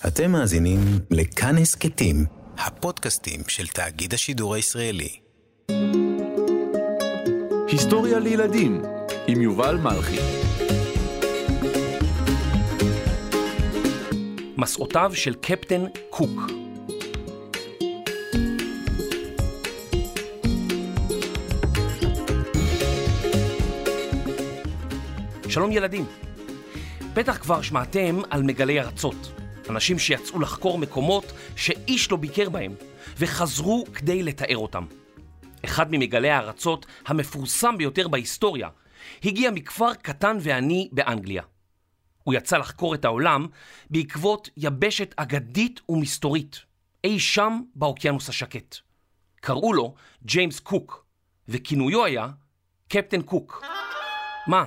אתם מאזינים לכאן הסכתים, הפודקאסטים של תאגיד השידור הישראלי. היסטוריה לילדים עם יובל מלכי. מסעותיו של קפטן קוק. שלום ילדים. בטח כבר שמעתם על מגלי ארצות. אנשים שיצאו לחקור מקומות שאיש לא ביקר בהם, וחזרו כדי לתאר אותם. אחד ממגלי הארצות המפורסם ביותר בהיסטוריה הגיע מכפר קטן ועני באנגליה. הוא יצא לחקור את העולם בעקבות יבשת אגדית ומסתורית, אי שם באוקיינוס השקט. קראו לו ג'יימס קוק, וכינויו היה קפטן קוק. מה,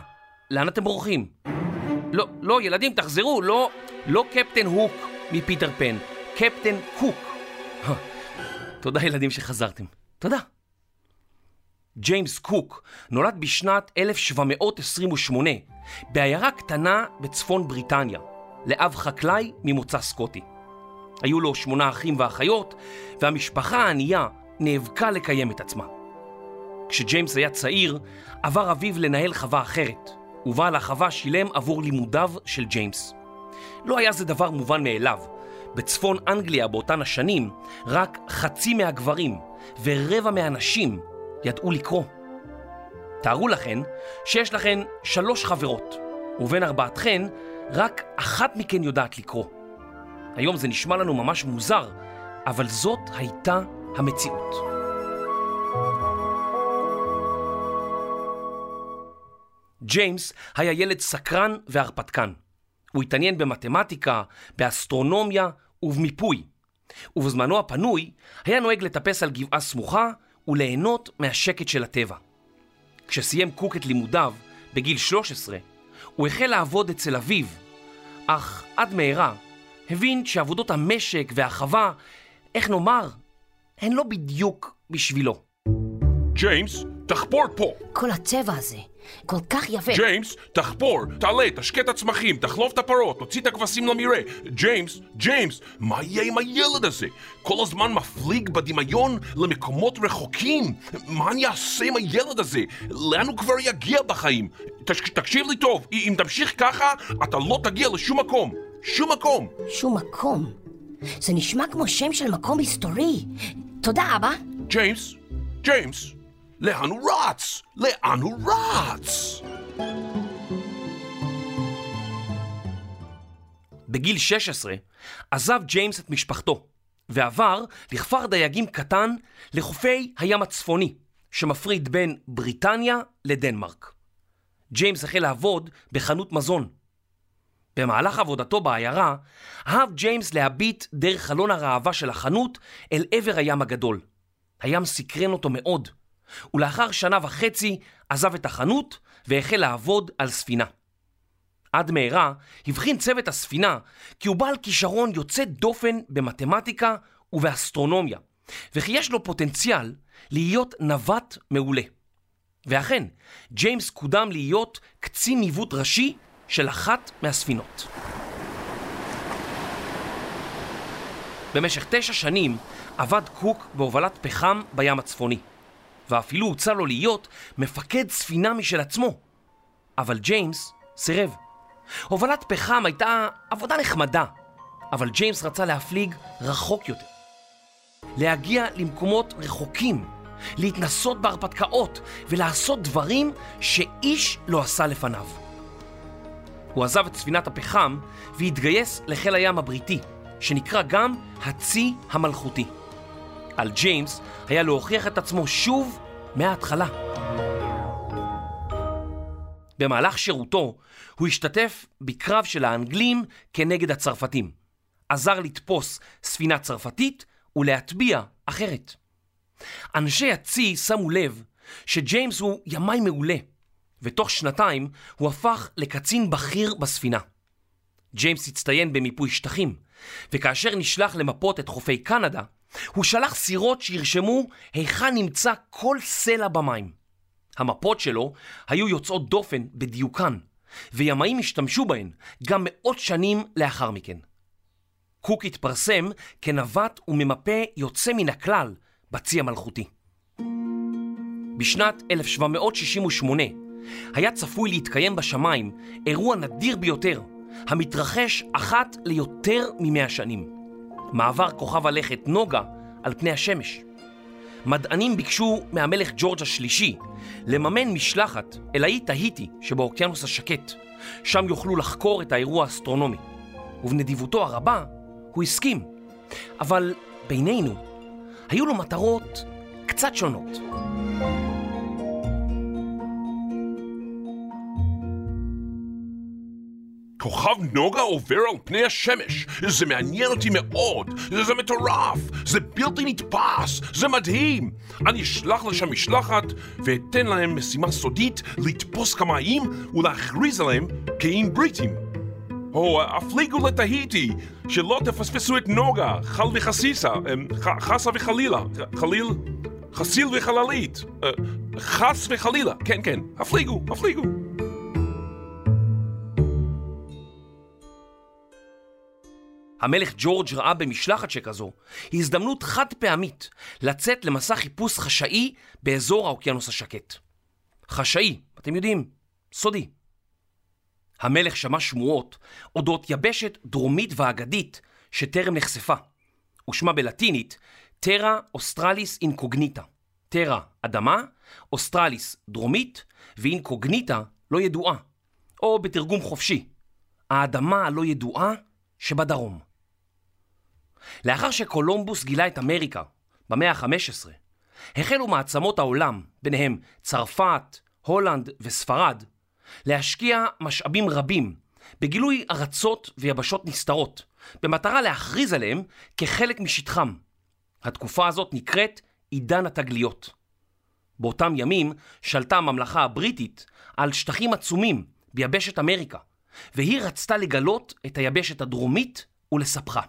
לאן אתם בורחים? לא, לא, ילדים, תחזרו, לא, לא קפטן הוק מפיטר פן, קפטן קוק. תודה ילדים שחזרתם. תודה. ג'יימס קוק נולד בשנת 1728 בעיירה קטנה בצפון בריטניה, לאב חקלאי ממוצא סקוטי. היו לו שמונה אחים ואחיות, והמשפחה הענייה נאבקה לקיים את עצמה. כשג'יימס היה צעיר, עבר אביו לנהל חווה אחרת, ובעל החווה שילם עבור לימודיו של ג'יימס. לא היה זה דבר מובן מאליו. בצפון אנגליה באותן השנים, רק חצי מהגברים ורבע מהנשים ידעו לקרוא. תארו לכן שיש לכן שלוש חברות, ובין ארבעתכן רק אחת מכן יודעת לקרוא. היום זה נשמע לנו ממש מוזר, אבל זאת הייתה המציאות. ג'יימס היה ילד סקרן והרפתקן. הוא התעניין במתמטיקה, באסטרונומיה ובמיפוי. ובזמנו הפנוי היה נוהג לטפס על גבעה סמוכה וליהנות מהשקט של הטבע. כשסיים קוק את לימודיו בגיל 13, הוא החל לעבוד אצל אביו, אך עד מהרה הבין שעבודות המשק והחווה, איך נאמר, הן לא בדיוק בשבילו. ג'יימס, תחפור פה! כל הטבע הזה, כל כך יפה. ג'יימס, תחפור, תעלה, תשקה את הצמחים, תחלוב את הפרות, תוציא את הכבשים למרעה. ג'יימס, ג'יימס, מה יהיה עם הילד הזה? כל הזמן מפליג בדמיון למקומות רחוקים. מה אני אעשה עם הילד הזה? לאן הוא כבר יגיע בחיים? תש... תקשיב לי טוב, אם תמשיך ככה, אתה לא תגיע לשום מקום. שום מקום. שום מקום? זה נשמע כמו שם של מקום היסטורי. תודה, אבא. ג'יימס, ג'יימס, לאן הוא רץ? לאן הוא רץ? בגיל 16 עזב ג'יימס את משפחתו ועבר לכפר דייגים קטן לחופי הים הצפוני שמפריד בין בריטניה לדנמרק. ג'יימס החל לעבוד בחנות מזון. במהלך עבודתו בעיירה אהב ג'יימס להביט דרך חלון הראווה של החנות אל עבר הים הגדול. הים סקרן אותו מאוד. ולאחר שנה וחצי עזב את החנות והחל לעבוד על ספינה. עד מהרה הבחין צוות הספינה כי הוא בעל כישרון יוצא דופן במתמטיקה ובאסטרונומיה, וכי יש לו פוטנציאל להיות נווט מעולה. ואכן, ג'יימס קודם להיות קצין ניווט ראשי של אחת מהספינות. במשך תשע שנים עבד קוק בהובלת פחם בים הצפוני. ואפילו הוצע לו להיות מפקד ספינה משל עצמו. אבל ג'יימס סירב. הובלת פחם הייתה עבודה נחמדה, אבל ג'יימס רצה להפליג רחוק יותר. להגיע למקומות רחוקים, להתנסות בהרפתקאות ולעשות דברים שאיש לא עשה לפניו. הוא עזב את ספינת הפחם והתגייס לחיל הים הבריטי, שנקרא גם הצי המלכותי. על ג'יימס היה להוכיח את עצמו שוב מההתחלה. במהלך שירותו הוא השתתף בקרב של האנגלים כנגד הצרפתים. עזר לתפוס ספינה צרפתית ולהטביע אחרת. אנשי הצי שמו לב שג'יימס הוא ימאי מעולה, ותוך שנתיים הוא הפך לקצין בכיר בספינה. ג'יימס הצטיין במיפוי שטחים, וכאשר נשלח למפות את חופי קנדה, הוא שלח סירות שירשמו היכן נמצא כל סלע במים. המפות שלו היו יוצאות דופן בדיוקן, וימאים השתמשו בהן גם מאות שנים לאחר מכן. קוק התפרסם כנווט וממפה יוצא מן הכלל בצי המלכותי. בשנת 1768 היה צפוי להתקיים בשמיים אירוע נדיר ביותר, המתרחש אחת ליותר ממאה שנים. מעבר כוכב הלכת נוגה על פני השמש. מדענים ביקשו מהמלך ג'ורג' השלישי לממן משלחת אל האי תהיטי שבאוקיינוס השקט, שם יוכלו לחקור את האירוע האסטרונומי. ובנדיבותו הרבה הוא הסכים. אבל בינינו, היו לו מטרות קצת שונות. כוכב נוגה עובר על פני השמש. זה מעניין אותי מאוד. זה, מטורף. זה בלתי נתפס. זה מדהים. אני אשלח לשם משלחת ואתן להם משימה סודית לתפוס כמה איים ולהכריז עליהם כאיים בריטים. או הפליגו לתהיטי, שלא תפספסו את נוגה, חל וחסיסה, אמ, חסה וחלילה, חליל, חסיל וחללית, אה, חס וחלילה, כן כן, הפליגו, הפליגו. המלך ג'ורג' ראה במשלחת שכזו הזדמנות חד פעמית לצאת למסע חיפוש חשאי באזור האוקיינוס השקט. חשאי, אתם יודעים, סודי. המלך שמע שמועות אודות יבשת דרומית ואגדית שטרם נחשפה, ושמה בלטינית Terra Australis Incognita. Terra, אדמה, Australis, דרומית, ו Incognita, לא ידועה. או בתרגום חופשי, האדמה הלא ידועה שבדרום. לאחר שקולומבוס גילה את אמריקה במאה ה-15, החלו מעצמות העולם, ביניהם צרפת, הולנד וספרד, להשקיע משאבים רבים בגילוי ארצות ויבשות נסתרות, במטרה להכריז עליהם כחלק משטחם. התקופה הזאת נקראת עידן התגליות. באותם ימים שלטה הממלכה הבריטית על שטחים עצומים ביבשת אמריקה, והיא רצתה לגלות את היבשת הדרומית ולספחה.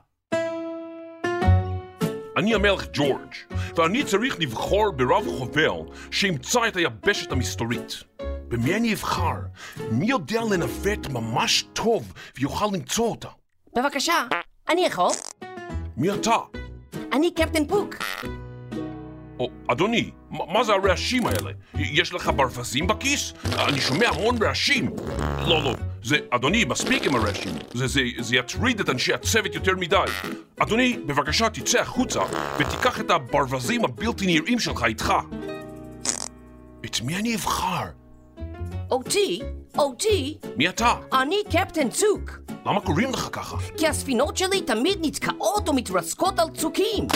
אני המלך ג'ורג', ואני צריך לבחור ברב חובל שימצא את היבשת המסתורית. במי אני אבחר? מי יודע לנווט ממש טוב ויוכל למצוא אותה? בבקשה, אני יכול. מי אתה? אני קפטן פוק. או, אדוני, מה מה זה הרעשים האלה? יש לך ברווזים בכיס? אני שומע המון רעשים. לא, לא, זה, אדוני, מספיק עם הרעשים. זה, זה, זה יטריד את אנשי הצוות יותר מדי. אדוני, בבקשה תצא החוצה ותיקח את הברווזים הבלתי נראים שלך איתך. את מי אני אבחר? אותי, אותי, מי אתה? אני קפטן צוק. למה קוראים לך ככה? כי הספינות שלי תמיד נתקעות או מתרסקות על צוקים.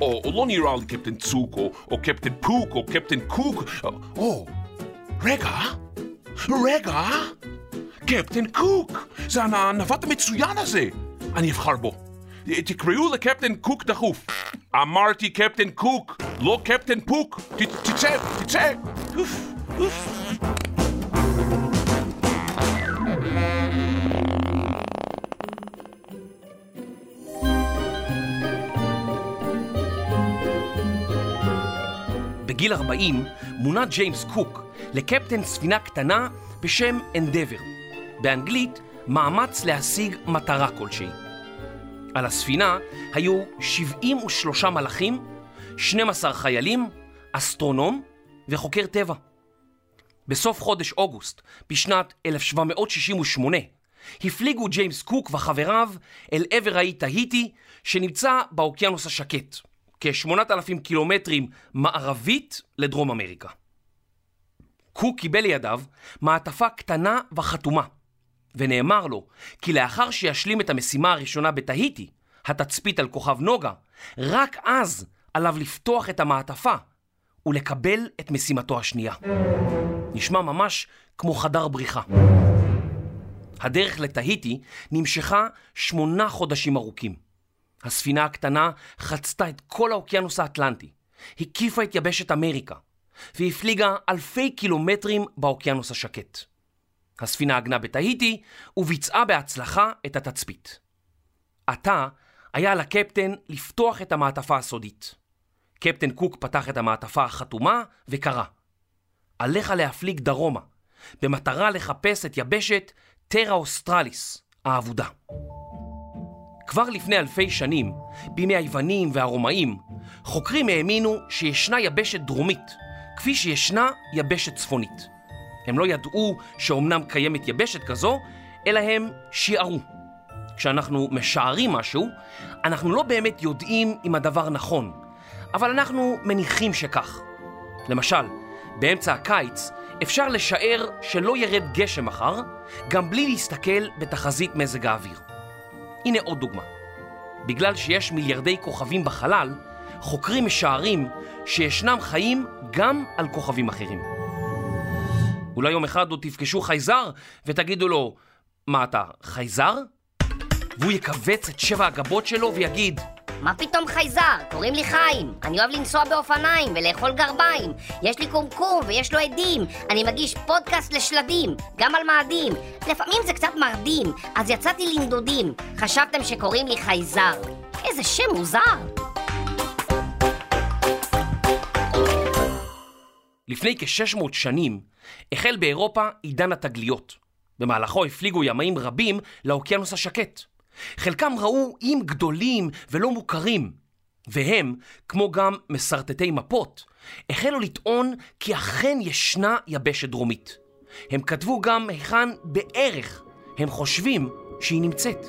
או, או לא נראה לי קפטן צוק, או, או קפטן פוק, או קפטן קוק. או, או, רגע, רגע, קפטן קוק, זה הנ- הנווט המצוין הזה. אני אבחר בו. תקראו לקפטן קוק דחוף. אמרתי קפטן קוק, לא קפטן פוק. תצא, תצא. אוף, אוף. בגיל 40 מונה ג'יימס קוק לקפטן ספינה קטנה בשם אנדבר. באנגלית, מאמץ להשיג מטרה כלשהי. על הספינה היו 73 מלחים, 12 חיילים, אסטרונום וחוקר טבע. בסוף חודש אוגוסט, בשנת 1768, הפליגו ג'יימס קוק וחבריו אל עבר האי תהיטי, שנמצא באוקיינוס השקט, כ-8,000 קילומטרים מערבית לדרום אמריקה. קוק קיבל לידיו מעטפה קטנה וחתומה, ונאמר לו כי לאחר שישלים את המשימה הראשונה בתהיטי, התצפית על כוכב נוגה, רק אז עליו לפתוח את המעטפה ולקבל את משימתו השנייה. נשמע ממש כמו חדר בריחה. הדרך לתהיטי נמשכה שמונה חודשים ארוכים. הספינה הקטנה חצתה את כל האוקיינוס האטלנטי, הקיפה את יבשת אמריקה, והפליגה אלפי קילומטרים באוקיינוס השקט. הספינה עגנה בתהיטי וביצעה בהצלחה את התצפית. עתה היה על הקפטן לפתוח את המעטפה הסודית. קפטן קוק פתח את המעטפה החתומה וקרא: עליך להפליג דרומה, במטרה לחפש את יבשת טרה אוסטרליס, האבודה. כבר לפני אלפי שנים, בימי היוונים והרומאים, חוקרים האמינו שישנה יבשת דרומית, כפי שישנה יבשת צפונית. הם לא ידעו שאומנם קיימת יבשת כזו, אלא הם שיערו. כשאנחנו משערים משהו, אנחנו לא באמת יודעים אם הדבר נכון, אבל אנחנו מניחים שכך. למשל, באמצע הקיץ אפשר לשער שלא ירד גשם מחר, גם בלי להסתכל בתחזית מזג האוויר. הנה עוד דוגמה. בגלל שיש מיליארדי כוכבים בחלל, חוקרים משערים שישנם חיים גם על כוכבים אחרים. אולי יום אחד עוד תפגשו חייזר ותגידו לו, מה אתה, חייזר? והוא יקבץ את שבע הגבות שלו ויגיד, מה פתאום חייזר? קוראים לי חיים. אני אוהב לנסוע באופניים ולאכול גרביים. יש לי קומקום ויש לו עדים. אני מגיש פודקאסט לשלדים, גם על מאדים. לפעמים זה קצת מרדים, אז יצאתי לנדודים. חשבתם שקוראים לי חייזר. איזה שם מוזר. לפני כ-600 שנים החל באירופה עידן התגליות. במהלכו הפליגו ימאים רבים לאוקיינוס השקט. חלקם ראו איים גדולים ולא מוכרים, והם, כמו גם מסרטטי מפות, החלו לטעון כי אכן ישנה יבשת דרומית. הם כתבו גם היכן בערך הם חושבים שהיא נמצאת.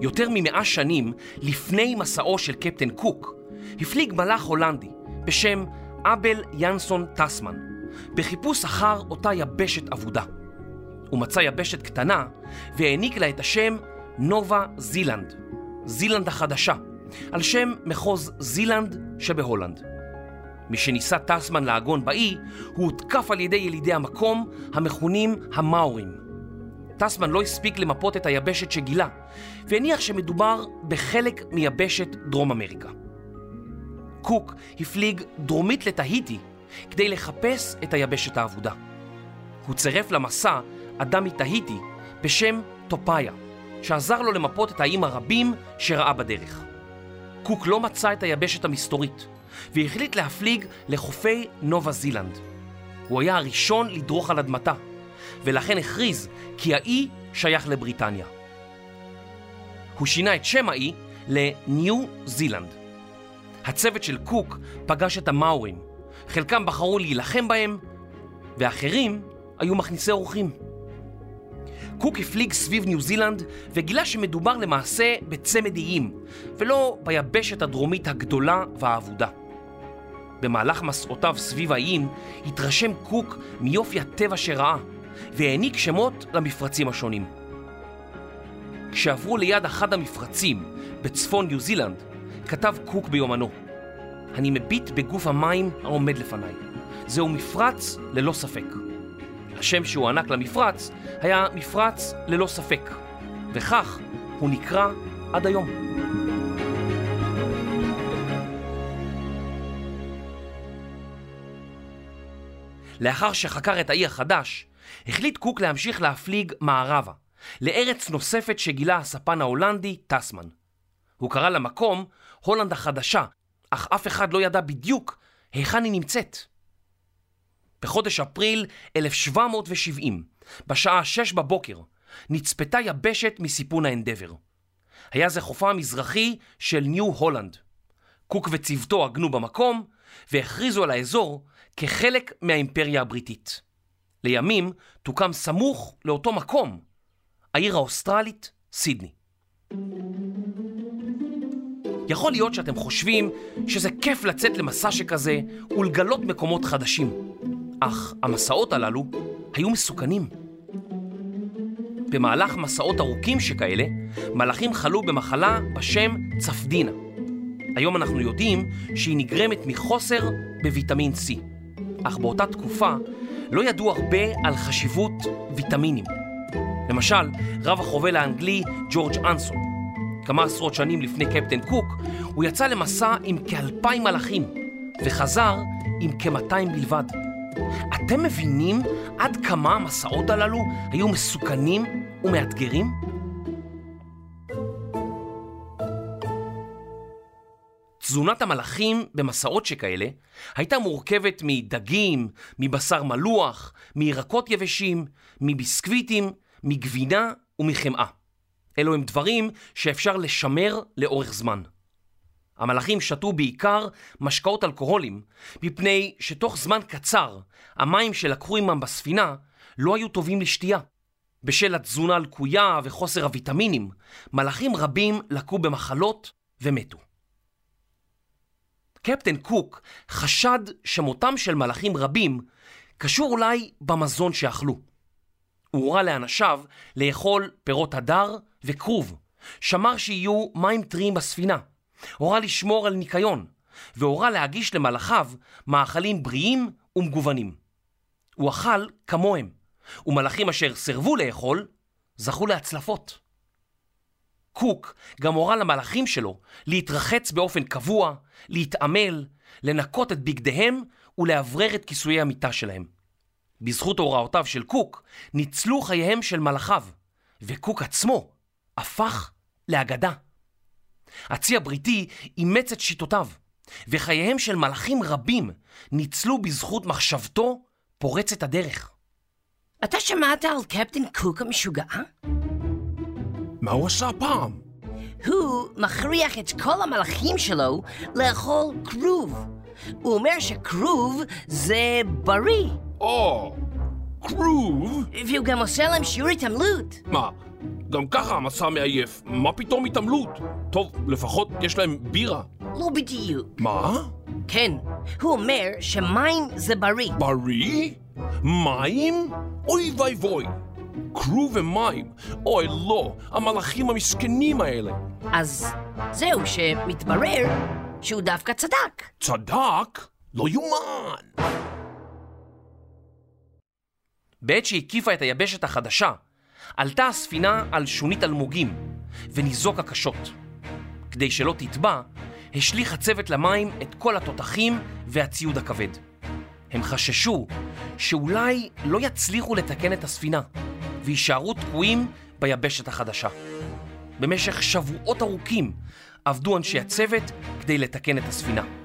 יותר ממאה שנים לפני מסעו של קפטן קוק, הפליג מלאך הולנדי בשם אבל ינסון טסמן, בחיפוש אחר אותה יבשת אבודה. הוא מצא יבשת קטנה והעניק לה את השם נובה זילנד, זילנד החדשה, על שם מחוז זילנד שבהולנד. משניסה טסמן לעגון באי, הוא הותקף על ידי ילידי המקום המכונים המאורים. טסמן לא הספיק למפות את היבשת שגילה, והניח שמדובר בחלק מיבשת דרום אמריקה. קוק הפליג דרומית לתהיטי כדי לחפש את היבשת האבודה. הוא צירף למסע אדם מתהיטי בשם טופאיה, שעזר לו למפות את האיים הרבים שראה בדרך. קוק לא מצא את היבשת המסתורית, והחליט להפליג לחופי נובה זילנד. הוא היה הראשון לדרוך על אדמתה, ולכן הכריז כי האי שייך לבריטניה. הוא שינה את שם האי לניו זילנד. הצוות של קוק פגש את המאורים, חלקם בחרו להילחם בהם, ואחרים היו מכניסי אורחים. קוק הפליג סביב ניו זילנד וגילה שמדובר למעשה בצמד איים, ולא ביבשת הדרומית הגדולה והאבודה. במהלך מסעותיו סביב האיים התרשם קוק מיופי הטבע שראה, והעניק שמות למפרצים השונים. כשעברו ליד אחד המפרצים בצפון ניו זילנד, כתב קוק ביומנו: אני מביט בגוף המים העומד לפניי. זהו מפרץ ללא ספק. השם שהוא ענק למפרץ היה מפרץ ללא ספק, וכך הוא נקרא עד היום. לאחר שחקר את האי החדש, החליט קוק להמשיך להפליג מערבה, לארץ נוספת שגילה הספן ההולנדי טסמן. הוא קרא למקום הולנד החדשה, אך אף אחד לא ידע בדיוק היכן היא נמצאת. בחודש אפריל 1770, בשעה 6 בבוקר, נצפתה יבשת מסיפון האנדבר. היה זה חופה המזרחי של ניו הולנד. קוק וצוותו עגנו במקום והכריזו על האזור כחלק מהאימפריה הבריטית. לימים תוקם סמוך לאותו מקום, העיר האוסטרלית סידני. יכול להיות שאתם חושבים שזה כיף לצאת למסע שכזה ולגלות מקומות חדשים, אך המסעות הללו היו מסוכנים. במהלך מסעות ארוכים שכאלה, מלאכים חלו במחלה בשם צפדינה. היום אנחנו יודעים שהיא נגרמת מחוסר בוויטמין C, אך באותה תקופה לא ידעו הרבה על חשיבות ויטמינים. למשל, רב החובל האנגלי ג'ורג' אנסון כמה עשרות שנים לפני קפטן קוק, הוא יצא למסע עם כאלפיים מלאכים, וחזר עם כמאתיים בלבד. אתם מבינים עד כמה המסעות הללו היו מסוכנים ומאתגרים? תזונת המלאכים במסעות שכאלה הייתה מורכבת מדגים, מבשר מלוח, מירקות יבשים, מביסקוויטים, מגבינה ומחמאה. אלו הם דברים שאפשר לשמר לאורך זמן. המלאכים שתו בעיקר משקאות אלכוהולים, מפני שתוך זמן קצר המים שלקחו עמם בספינה לא היו טובים לשתייה. בשל התזונה הלקויה וחוסר הוויטמינים, מלאכים רבים לקו במחלות ומתו. קפטן קוק חשד שמותם של מלאכים רבים קשור אולי במזון שאכלו. הורה לאנשיו לאכול פירות הדר וכרוב, שמר שיהיו מים טריים בספינה, הורה לשמור על ניקיון, והורה להגיש למלאכיו מאכלים בריאים ומגוונים. הוא אכל כמוהם, ומלאכים אשר סירבו לאכול, זכו להצלפות. קוק גם הורה למלאכים שלו להתרחץ באופן קבוע, להתעמל, לנקות את בגדיהם ולאוורר את כיסויי המיטה שלהם. בזכות הוראותיו של קוק ניצלו חייהם של מלאכיו, וקוק עצמו הפך לאגדה. הצי הבריטי אימץ את שיטותיו, וחייהם של מלאכים רבים ניצלו בזכות מחשבתו פורצת הדרך. אתה שמעת על קפטן קוק המשוגע? מה הוא עשה הפעם? הוא מכריח את כל המלאכים שלו לאכול כרוב. הוא אומר שכרוב זה בריא, או, כרוב? והוא גם עושה להם שיעור התעמלות. מה, גם ככה המסע מעייף, מה פתאום התעמלות? טוב, לפחות יש להם בירה. לא בדיוק. מה? כן, הוא אומר שמים זה בריא. בריא? מים? אוי ואי ואי. כרוב ומים. אוי לא, המלאכים המסכנים האלה. אז זהו שמתברר שהוא דווקא צדק. צדק? לא יאומן. בעת שהקיפה את היבשת החדשה, עלתה הספינה על שונית אלמוגים וניזוקה קשות. כדי שלא תטבע, השליך הצוות למים את כל התותחים והציוד הכבד. הם חששו שאולי לא יצליחו לתקן את הספינה ויישארו תקועים ביבשת החדשה. במשך שבועות ארוכים עבדו אנשי הצוות כדי לתקן את הספינה.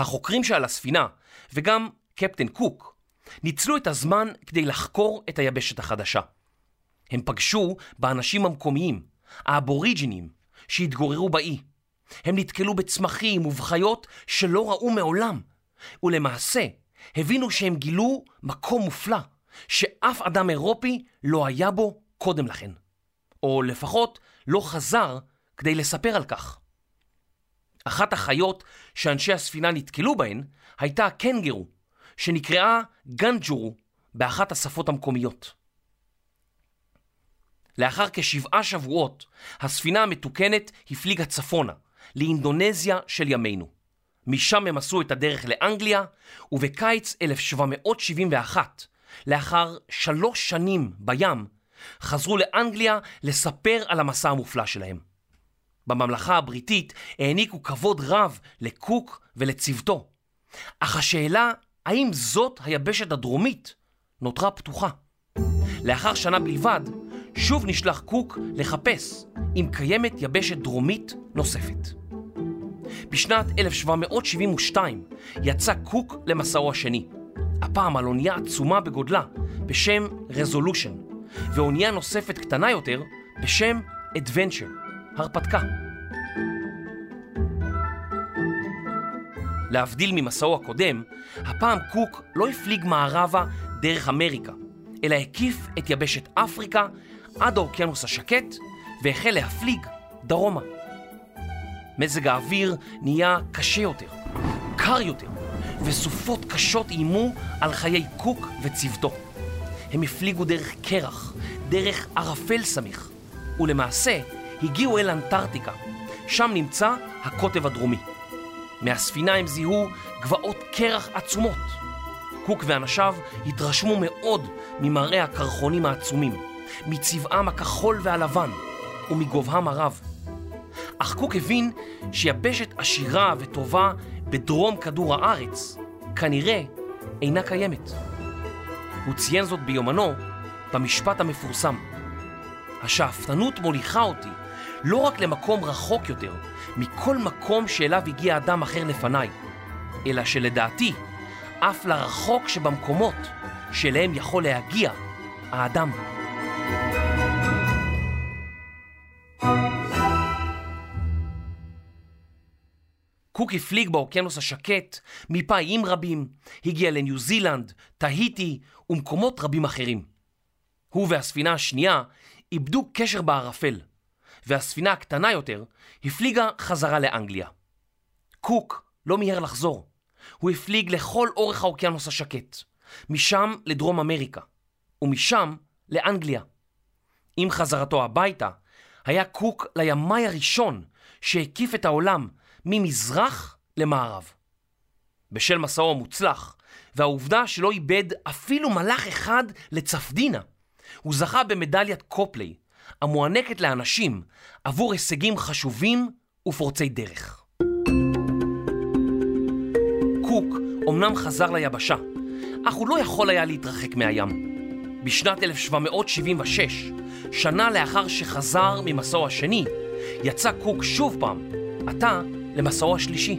החוקרים שעל הספינה, וגם קפטן קוק, ניצלו את הזמן כדי לחקור את היבשת החדשה. הם פגשו באנשים המקומיים, האבוריג'ינים, שהתגוררו באי. הם נתקלו בצמחים ובחיות שלא ראו מעולם, ולמעשה הבינו שהם גילו מקום מופלא, שאף אדם אירופי לא היה בו קודם לכן. או לפחות לא חזר כדי לספר על כך. אחת החיות שאנשי הספינה נתקלו בהן הייתה הקנגרו, שנקראה גנג'ורו באחת השפות המקומיות. לאחר כשבעה שבועות, הספינה המתוקנת הפליגה צפונה, לאינדונזיה של ימינו. משם הם עשו את הדרך לאנגליה, ובקיץ 1771, לאחר שלוש שנים בים, חזרו לאנגליה לספר על המסע המופלא שלהם. בממלכה הבריטית העניקו כבוד רב לקוק ולצוותו. אך השאלה האם זאת היבשת הדרומית נותרה פתוחה. לאחר שנה בלבד, שוב נשלח קוק לחפש אם קיימת יבשת דרומית נוספת. בשנת 1772 יצא קוק למסעו השני, הפעם על אונייה עצומה בגודלה בשם רזולושן, ואונייה נוספת קטנה יותר בשם אדוונצ'ר, הרפתקה. להבדיל ממסעו הקודם, הפעם קוק לא הפליג מערבה דרך אמריקה, אלא הקיף את יבשת אפריקה עד האוקיינוס השקט והחל להפליג דרומה. מזג האוויר נהיה קשה יותר, קר יותר, וסופות קשות איימו על חיי קוק וצוותו. הם הפליגו דרך קרח, דרך ערפל סמיך, ולמעשה הגיעו אל אנטארקטיקה, שם נמצא הקוטב הדרומי. מהספינה הם זיהו גבעות קרח עצומות. קוק ואנשיו התרשמו מאוד ממראה הקרחונים העצומים, מצבעם הכחול והלבן ומגובהם הרב. אך קוק הבין שיבשת עשירה וטובה בדרום כדור הארץ כנראה אינה קיימת. הוא ציין זאת ביומנו במשפט המפורסם: השאפתנות מוליכה אותי לא רק למקום רחוק יותר מכל מקום שאליו הגיע אדם אחר לפניי, אלא שלדעתי, אף לרחוק שבמקומות שאליהם יכול להגיע האדם. קוק הפליג באוקיינוס השקט, מיפה איים רבים, הגיע לניו זילנד, תהיטי ומקומות רבים אחרים. הוא והספינה השנייה איבדו קשר בערפל, והספינה הקטנה יותר הפליגה חזרה לאנגליה. קוק לא מיהר לחזור. הוא הפליג לכל אורך האוקיינוס השקט, משם לדרום אמריקה, ומשם לאנגליה. עם חזרתו הביתה, היה קוק לימאי הראשון שהקיף את העולם ממזרח למערב. בשל מסעו המוצלח, והעובדה שלא איבד אפילו מלאך אחד לצפדינה, הוא זכה במדליית קופלי, המוענקת לאנשים עבור הישגים חשובים ופורצי דרך. קוק אמנם חזר ליבשה, אך הוא לא יכול היה להתרחק מהים. בשנת 1776, שנה לאחר שחזר ממסעו השני, יצא קוק שוב פעם, עתה למסעו השלישי.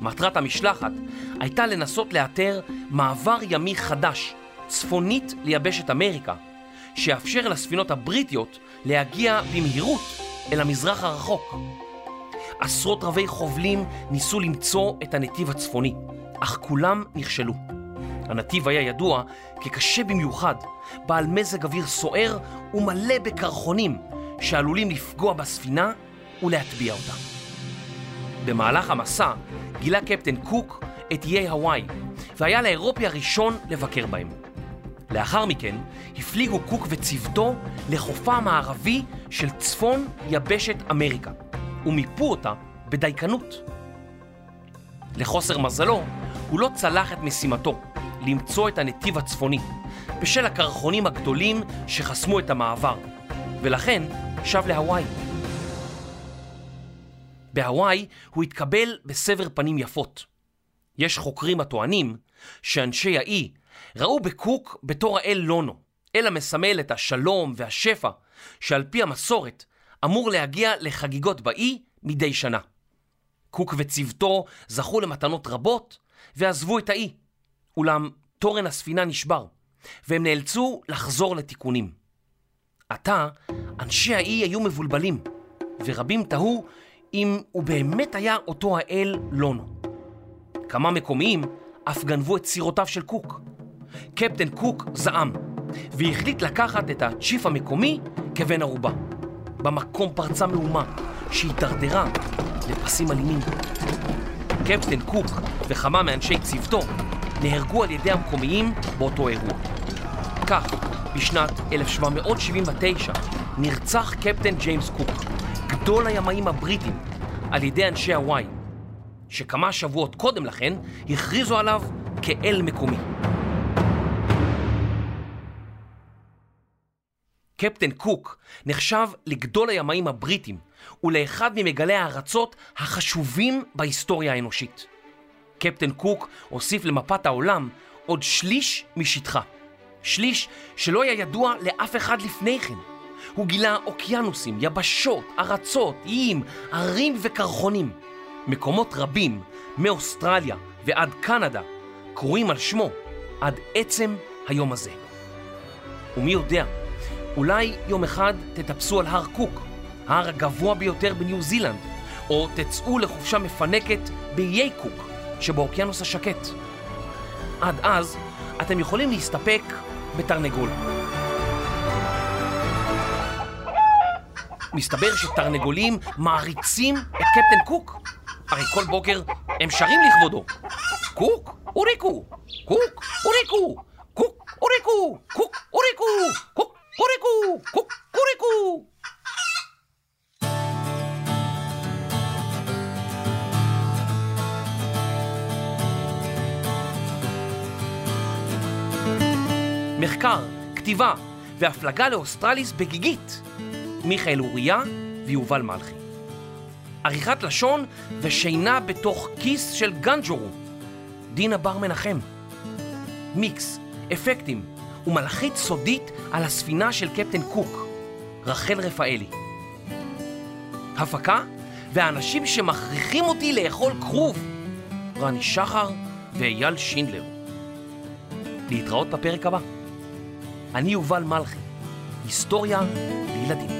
מטרת המשלחת הייתה לנסות לאתר מעבר ימי חדש, צפונית ליבשת אמריקה, שיאפשר לספינות הבריטיות להגיע במהירות אל המזרח הרחוק. עשרות רבי חובלים ניסו למצוא את הנתיב הצפוני, אך כולם נכשלו. הנתיב היה ידוע כקשה במיוחד, בעל מזג אוויר סוער ומלא בקרחונים שעלולים לפגוע בספינה ולהטביע אותה. במהלך המסע גילה קפטן קוק את איי הוואי, והיה לאירופי הראשון לבקר בהם. לאחר מכן הפליגו קוק וצוותו לחופה המערבי של צפון יבשת אמריקה, ומיפו אותה בדייקנות. לחוסר מזלו, הוא לא צלח את משימתו, למצוא את הנתיב הצפוני, בשל הקרחונים הגדולים שחסמו את המעבר, ולכן שב להוואי. בהוואי הוא התקבל בסבר פנים יפות. יש חוקרים הטוענים שאנשי האי ראו בקוק בתור האל לונו, אל המסמל את השלום והשפע, שעל פי המסורת אמור להגיע לחגיגות באי מדי שנה. קוק וצוותו זכו למתנות רבות ועזבו את האי, אולם תורן הספינה נשבר, והם נאלצו לחזור לתיקונים. עתה, אנשי האי היו מבולבלים, ורבים תהו אם הוא באמת היה אותו האל לונו. כמה מקומיים אף גנבו את סירותיו של קוק. קפטן קוק זעם, והחליט לקחת את הצ'יף המקומי כבן ערובה. במקום פרצה מהומה, שהידרדרה לפסים אלימים. קפטן קוק וכמה מאנשי צוותו נהרגו על ידי המקומיים באותו אירוע. כך, בשנת 1779 נרצח קפטן ג'יימס קוק, גדול הימאים הבריטים, על ידי אנשי הוואי, שכמה שבועות קודם לכן הכריזו עליו כאל מקומי. קפטן קוק נחשב לגדול הימאים הבריטים ולאחד ממגלי הארצות החשובים בהיסטוריה האנושית. קפטן קוק הוסיף למפת העולם עוד שליש משטחה. שליש שלא היה ידוע לאף אחד לפני כן. הוא גילה אוקיינוסים, יבשות, ארצות, איים, ערים וקרחונים. מקומות רבים, מאוסטרליה ועד קנדה, קרויים על שמו עד עצם היום הזה. ומי יודע, אולי יום אחד תטפסו על הר קוק, ההר הגבוה ביותר בניו זילנד, או תצאו לחופשה מפנקת באיי קוק שבאוקיינוס השקט. עד אז אתם יכולים להסתפק בתרנגול. מסתבר שתרנגולים מעריצים את קפטן קוק. הרי כל בוקר הם שרים לכבודו. קוק, אוריקו, קוק, אוריקו, קוק, אוריקו, קוק, אוריקו, קוק, אוריקו, קוק, אוריקו. מחקר, כתיבה והפלגה לאוסטרליס בגיגית. מיכאל אוריה ויובל מלכי. עריכת לשון ושינה בתוך כיס של גנג'ורו. דינה בר מנחם. מיקס, אפקטים ומלאכית סודית על הספינה של קפטן קוק. רחל רפאלי. הפקה והאנשים שמכריחים אותי לאכול כרוב. רני שחר ואייל שינדלר. להתראות בפרק הבא. אני יובל מלכי, היסטוריה לילדים.